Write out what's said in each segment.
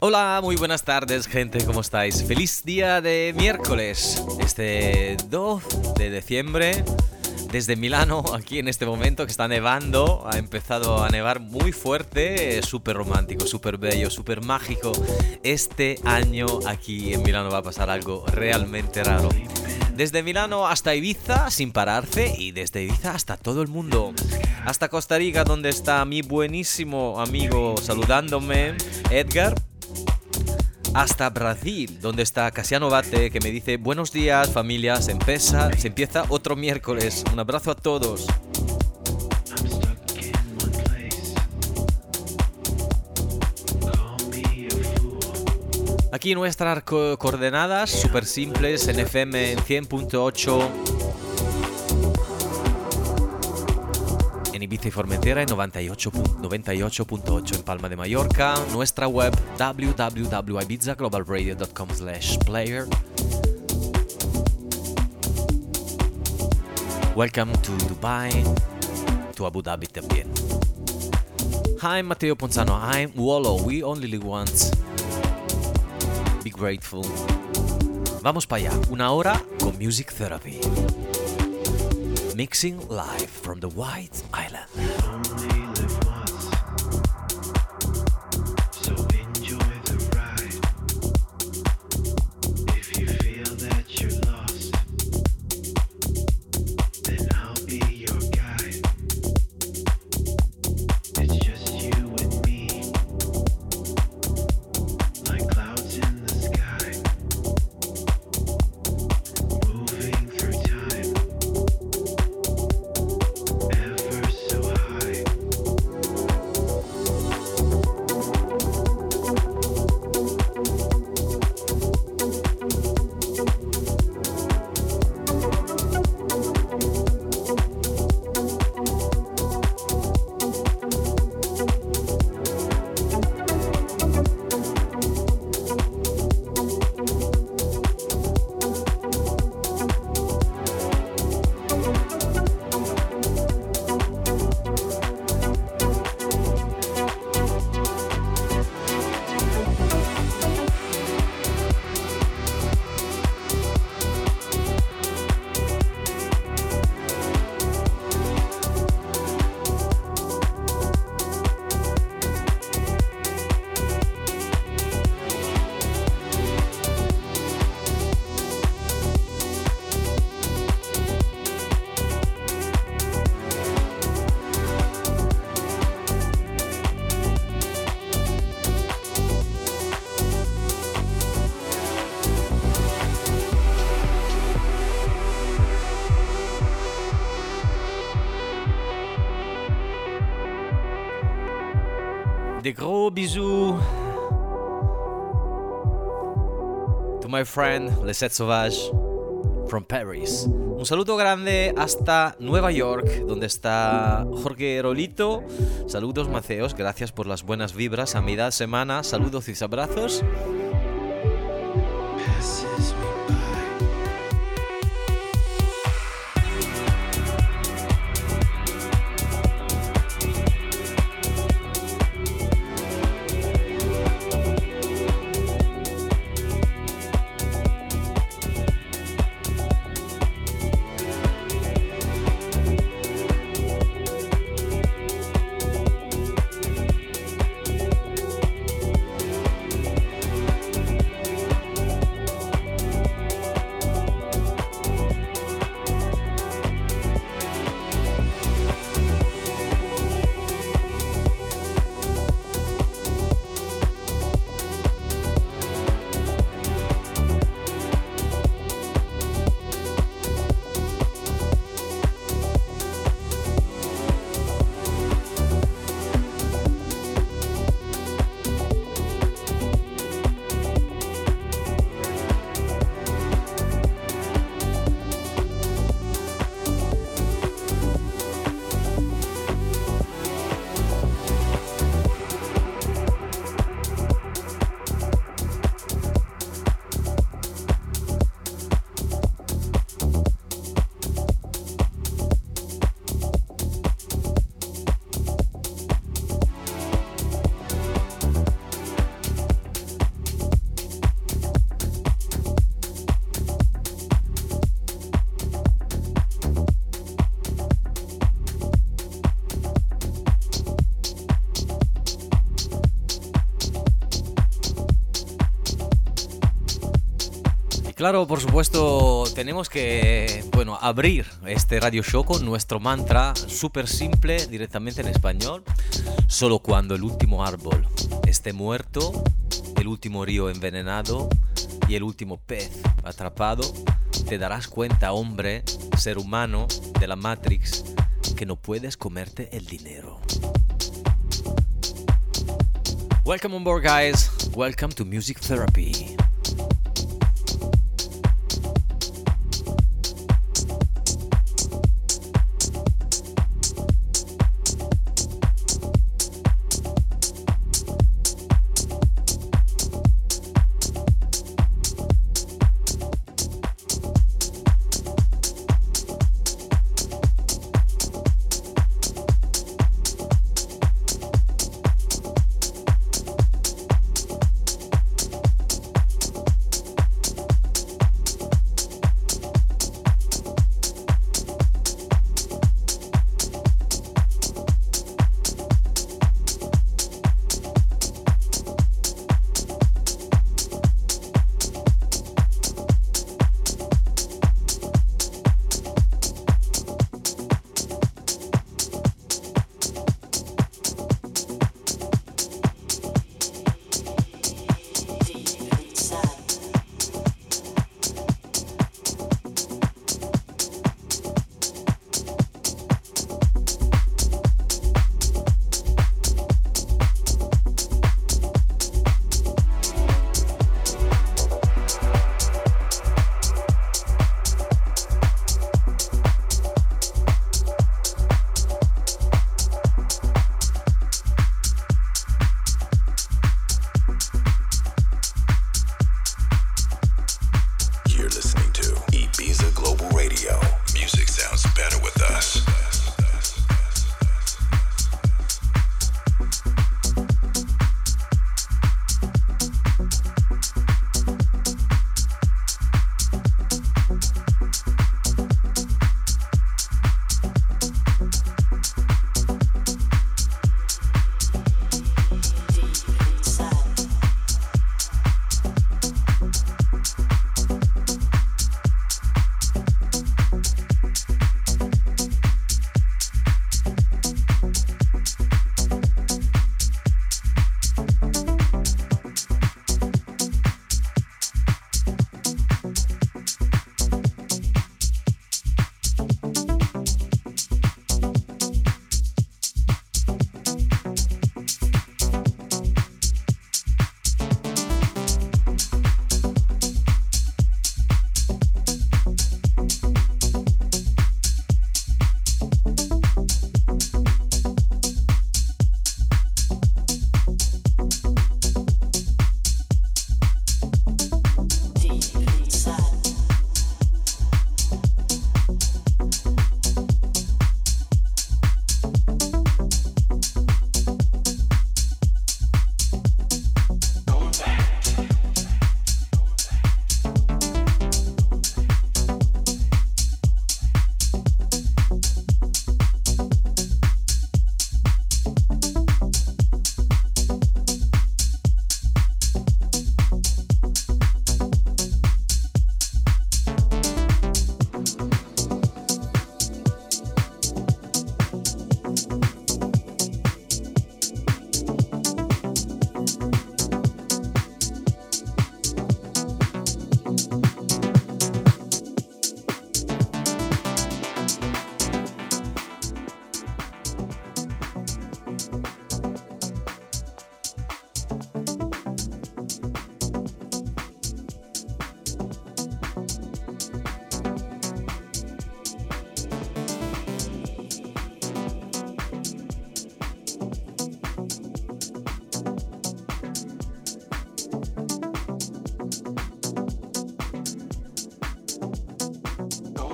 Hola, muy buenas tardes gente, ¿cómo estáis? Feliz día de miércoles, este 2 de diciembre, desde Milano, aquí en este momento que está nevando, ha empezado a nevar muy fuerte, súper romántico, súper bello, súper mágico. Este año aquí en Milano va a pasar algo realmente raro. Desde Milano hasta Ibiza sin pararse y desde Ibiza hasta todo el mundo. Hasta Costa Rica donde está mi buenísimo amigo saludándome, Edgar hasta Brasil, donde está Casiano Bate, que me dice buenos días familia, se empieza, se empieza otro miércoles. Un abrazo a todos. Aquí nuestras coordenadas súper simples en FM en 100.8 Ibiza y Formentera en 98.8 en Palma de Mallorca, nuestra web www.ibizaglobalradio.com slash player. Welcome to Dubai, to Abu Dhabi también. Hi, Matteo Ponzano. I'm Wallo. We only live once. Be grateful. Vamos para allá. Una hora con Music Therapy. Mixing live from the White Island. Gros to my friend Lesette Sauvage from Paris. Un saludo grande hasta Nueva York, donde está Jorge Rolito. Saludos Maceos, gracias por las buenas vibras a mitad semana. Saludos y abrazos. Claro, por supuesto, tenemos que, bueno, abrir este radio show con nuestro mantra súper simple, directamente en español. Solo cuando el último árbol esté muerto, el último río envenenado y el último pez atrapado, te darás cuenta, hombre, ser humano de la Matrix, que no puedes comerte el dinero. Welcome on board, guys. Welcome to Music Therapy.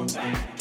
come back.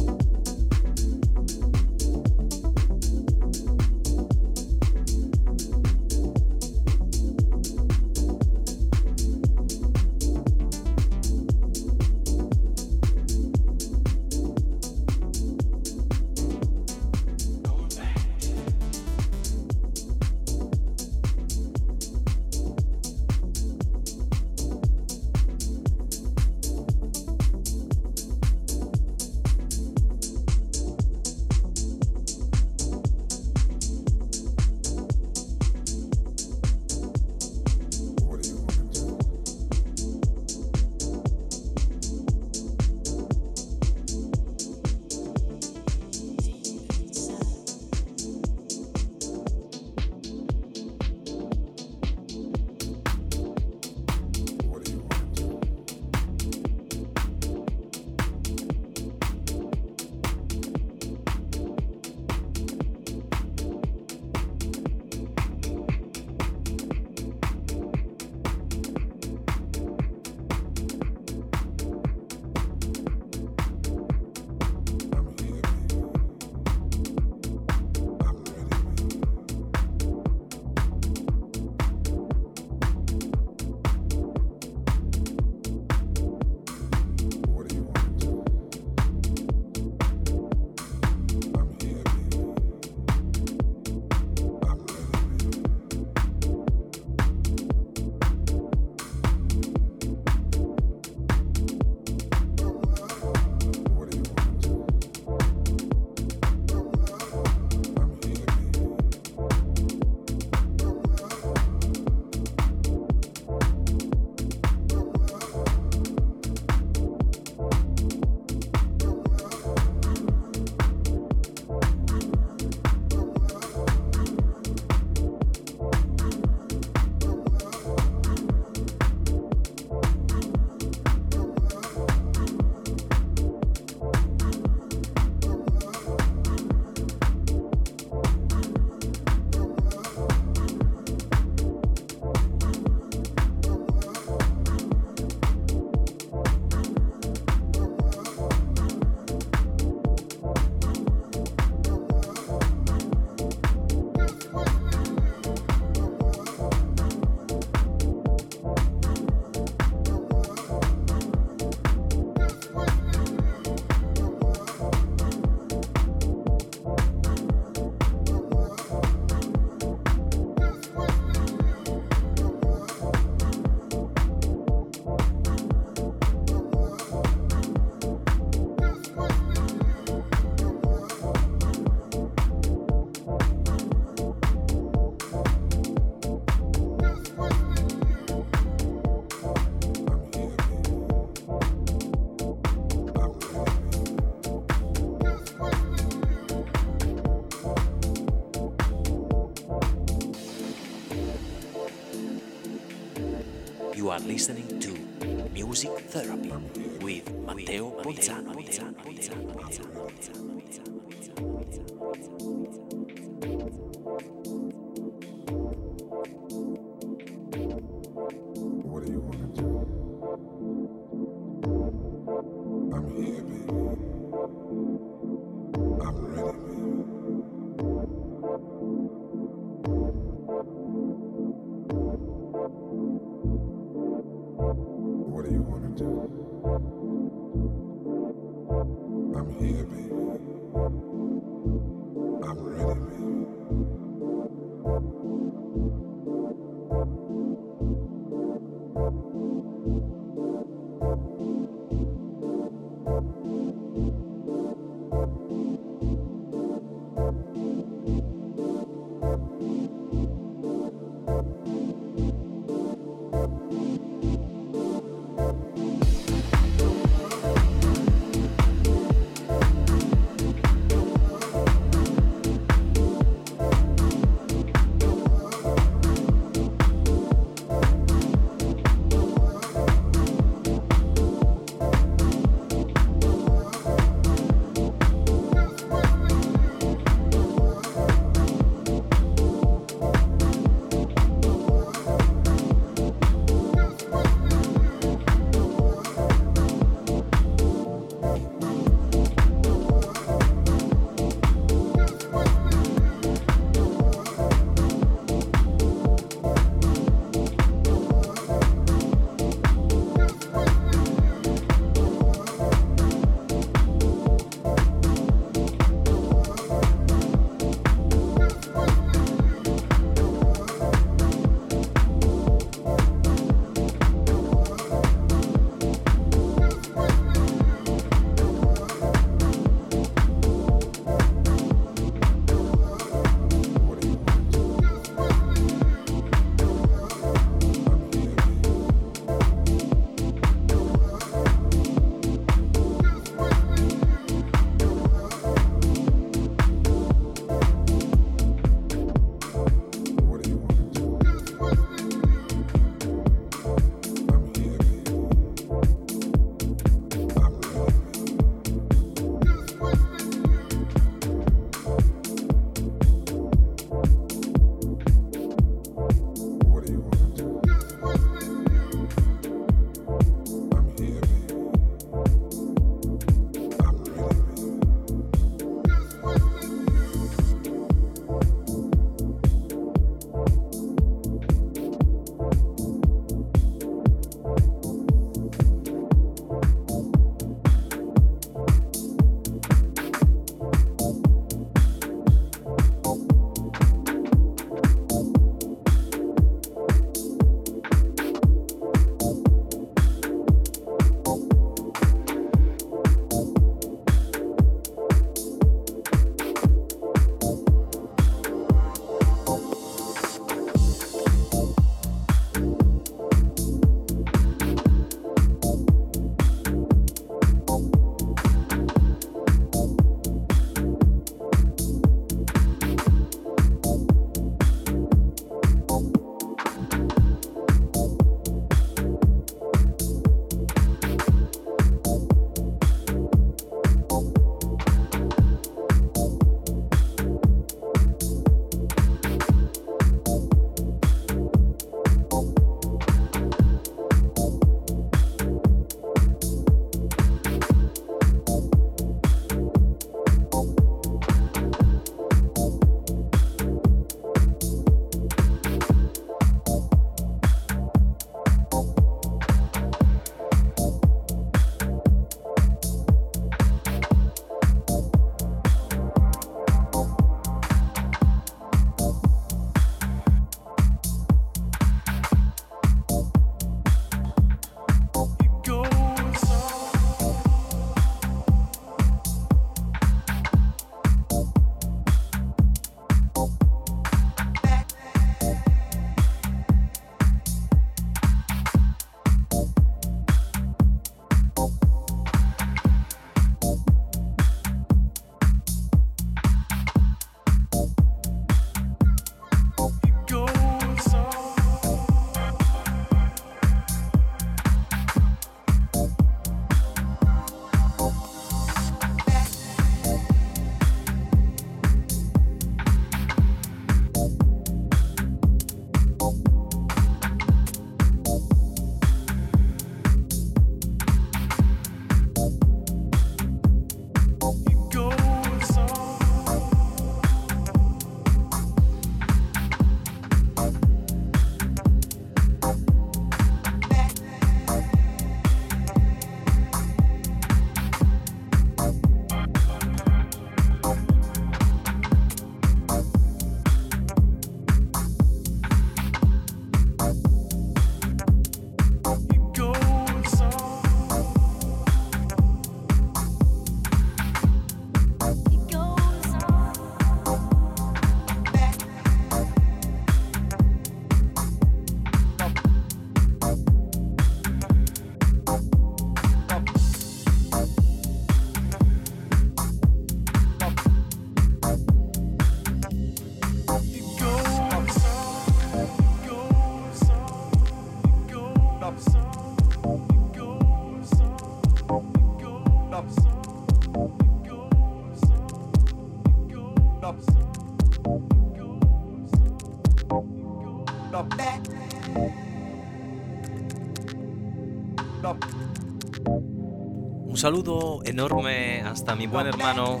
Saludo enorme hasta mi buen hermano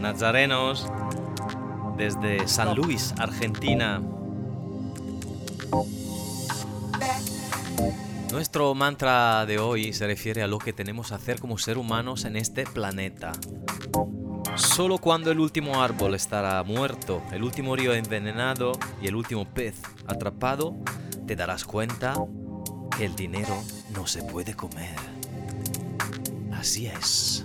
Nazarenos desde San Luis, Argentina. Nuestro mantra de hoy se refiere a lo que tenemos que hacer como ser humanos en este planeta. Solo cuando el último árbol estará muerto, el último río envenenado y el último pez atrapado, te darás cuenta que el dinero no se puede comer. Así es.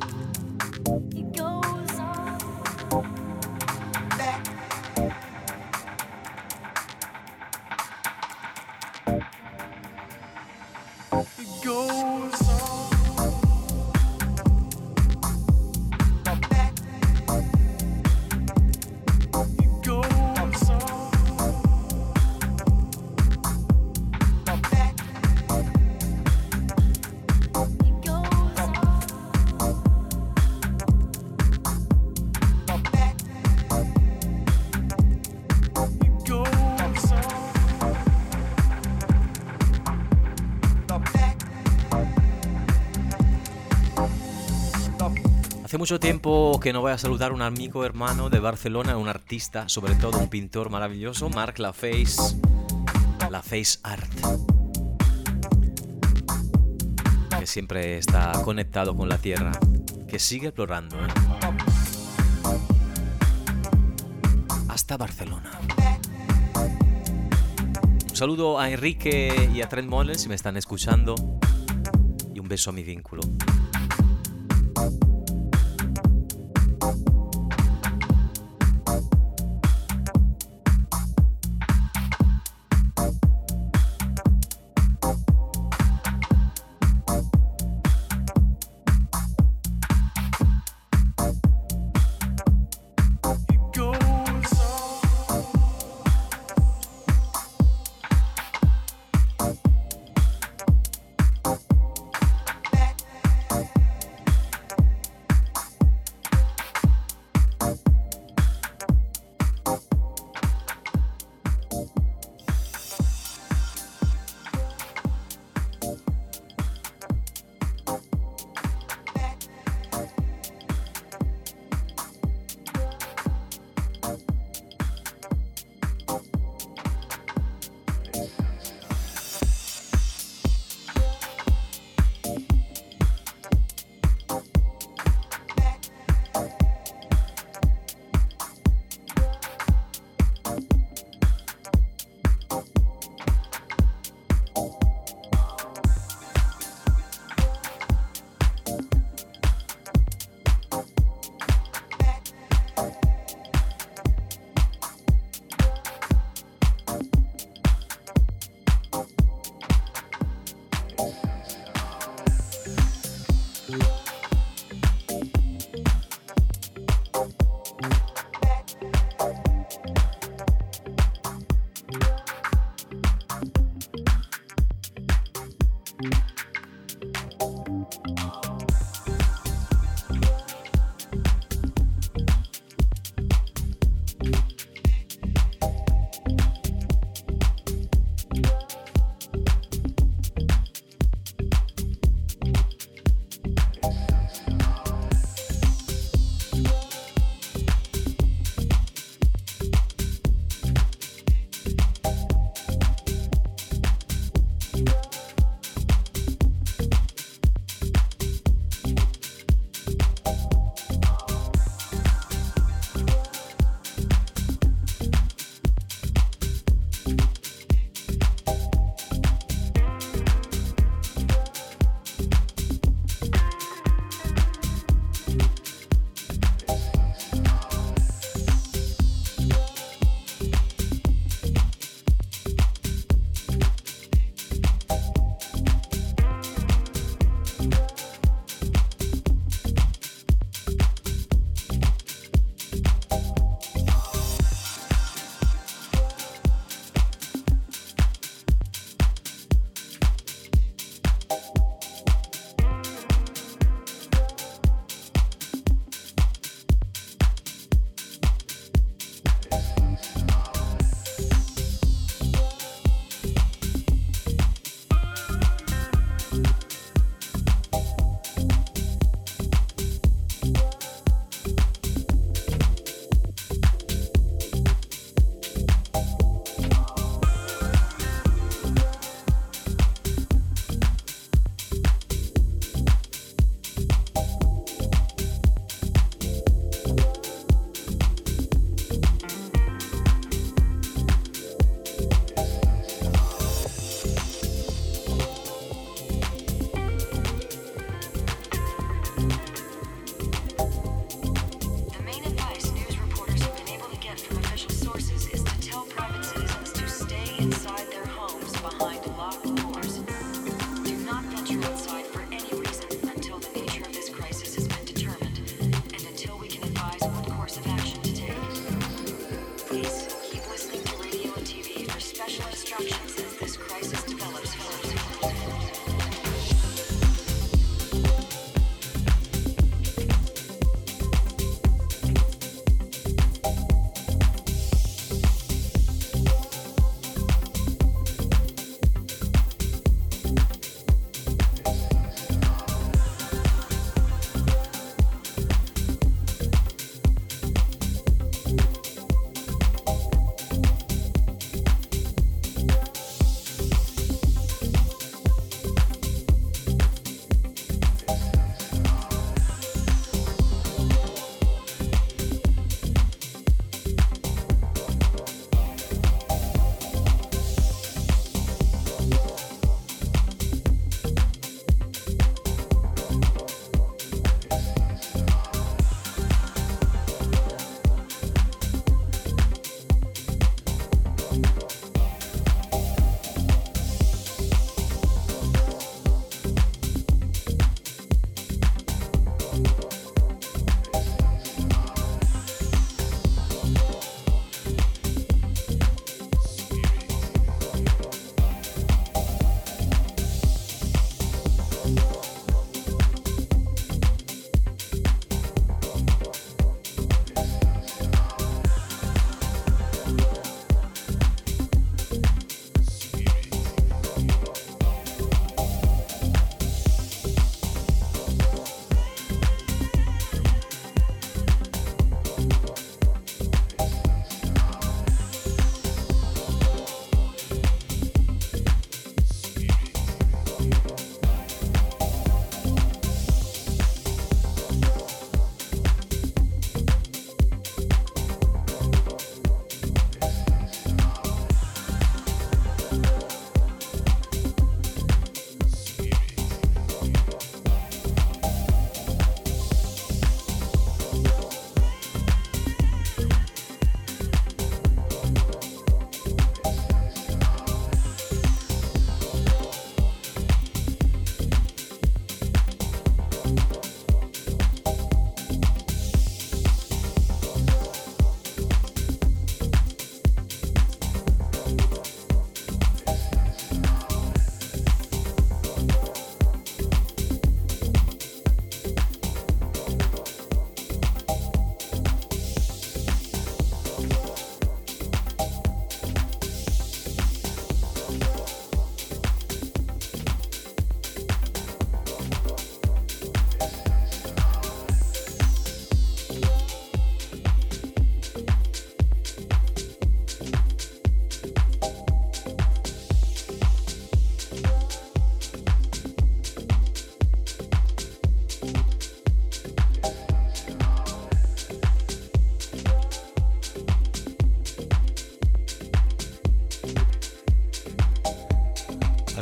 Mucho tiempo que no voy a saludar a un amigo hermano de Barcelona, un artista, sobre todo un pintor maravilloso, Marc Laface, Laface Art, que siempre está conectado con la tierra, que sigue explorando. ¿eh? Hasta Barcelona. Un saludo a Enrique y a Trent Mollen si me están escuchando y un beso a mi vínculo.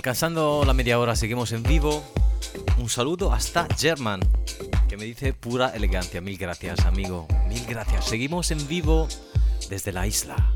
Alcanzando la media hora, seguimos en vivo. Un saludo hasta German, que me dice pura elegancia. Mil gracias, amigo. Mil gracias. Seguimos en vivo desde la isla.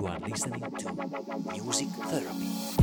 You are listening to Music Therapy.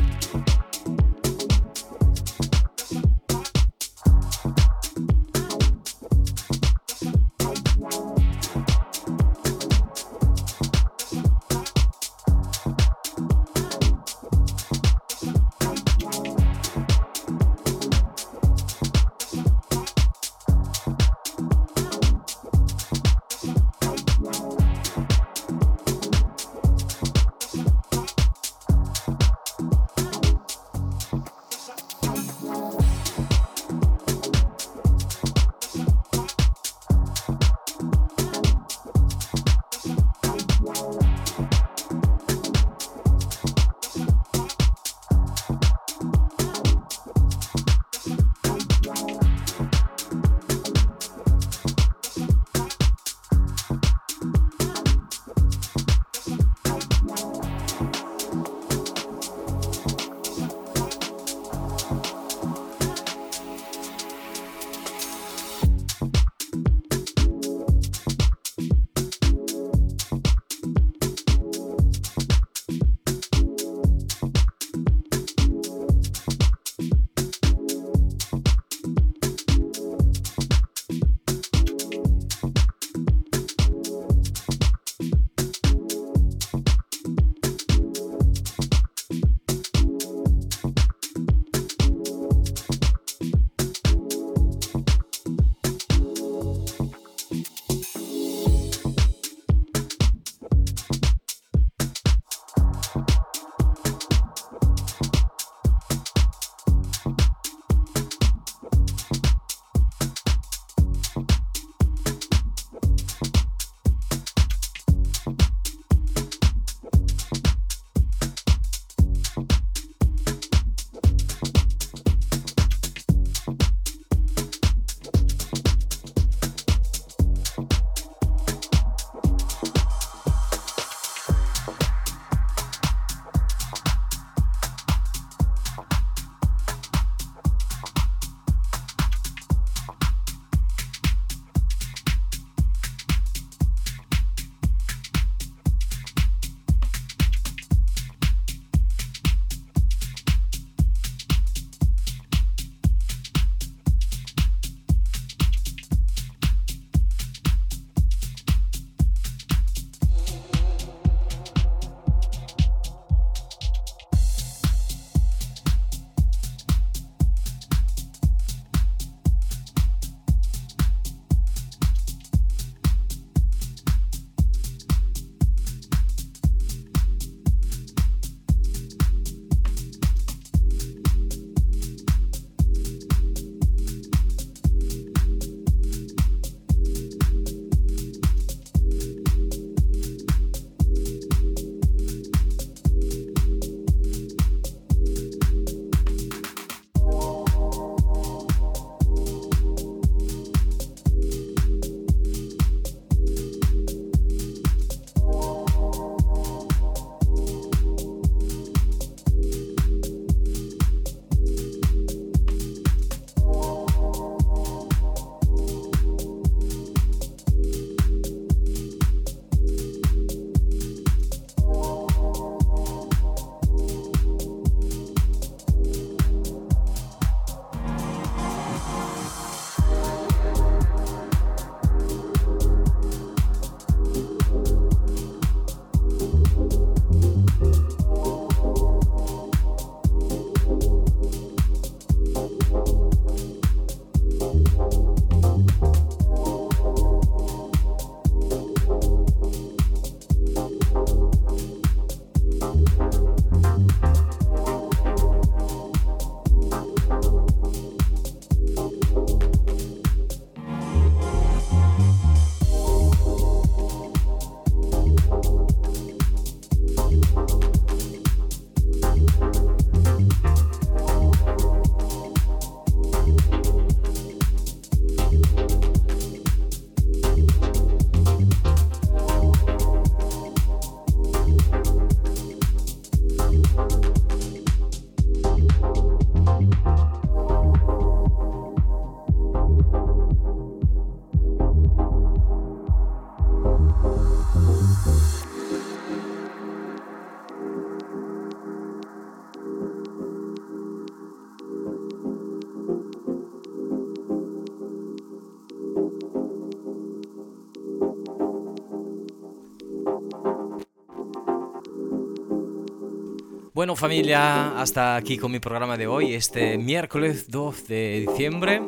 Bueno familia, hasta aquí con mi programa de hoy, este miércoles 2 de diciembre.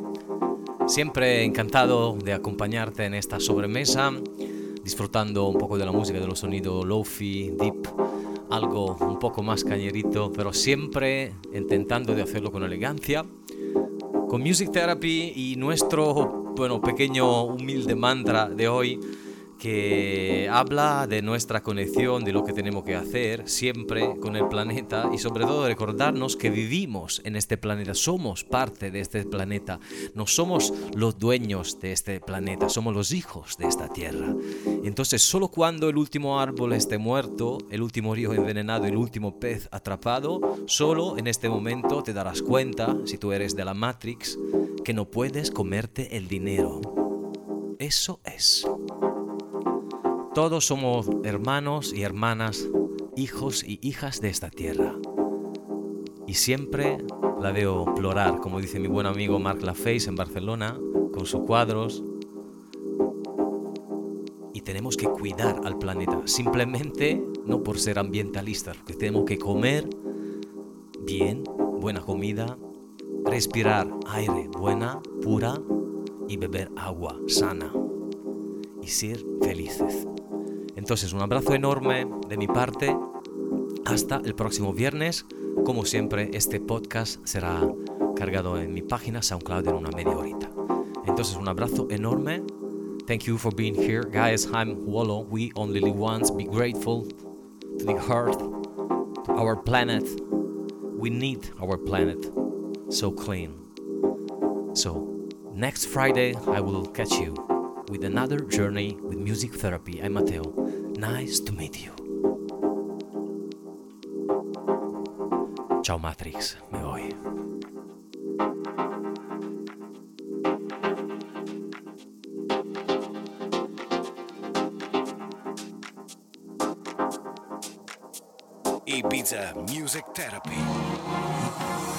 Siempre encantado de acompañarte en esta sobremesa, disfrutando un poco de la música, de los sonidos lofi, deep, algo un poco más cañerito, pero siempre intentando de hacerlo con elegancia. Con Music Therapy y nuestro, bueno, pequeño humilde mantra de hoy que habla de nuestra conexión, de lo que tenemos que hacer siempre con el planeta y sobre todo recordarnos que vivimos en este planeta, somos parte de este planeta, no somos los dueños de este planeta, somos los hijos de esta tierra. Entonces solo cuando el último árbol esté muerto, el último río envenenado, el último pez atrapado, solo en este momento te darás cuenta, si tú eres de la Matrix, que no puedes comerte el dinero. Eso es. Todos somos hermanos y hermanas, hijos y hijas de esta tierra. Y siempre la veo plorar, como dice mi buen amigo Marc Laface en Barcelona, con sus cuadros. Y tenemos que cuidar al planeta, simplemente no por ser ambientalistas, porque tenemos que comer bien, buena comida, respirar aire buena, pura y beber agua sana y ser felices. Entonces, un abrazo enorme de mi parte. Hasta el próximo viernes. Como siempre, este podcast será cargado en mi página SoundCloud en una media horita. Entonces, un abrazo enorme. Thank you for being here. Guys, I'm Wallo. We only live once. Be grateful to the earth, to our planet. We need our planet so clean. So, next Friday, I will catch you with another journey with music therapy. I'm Matteo. Nice to meet you. Ciao Matrix, me voy. Ibiza Music Therapy.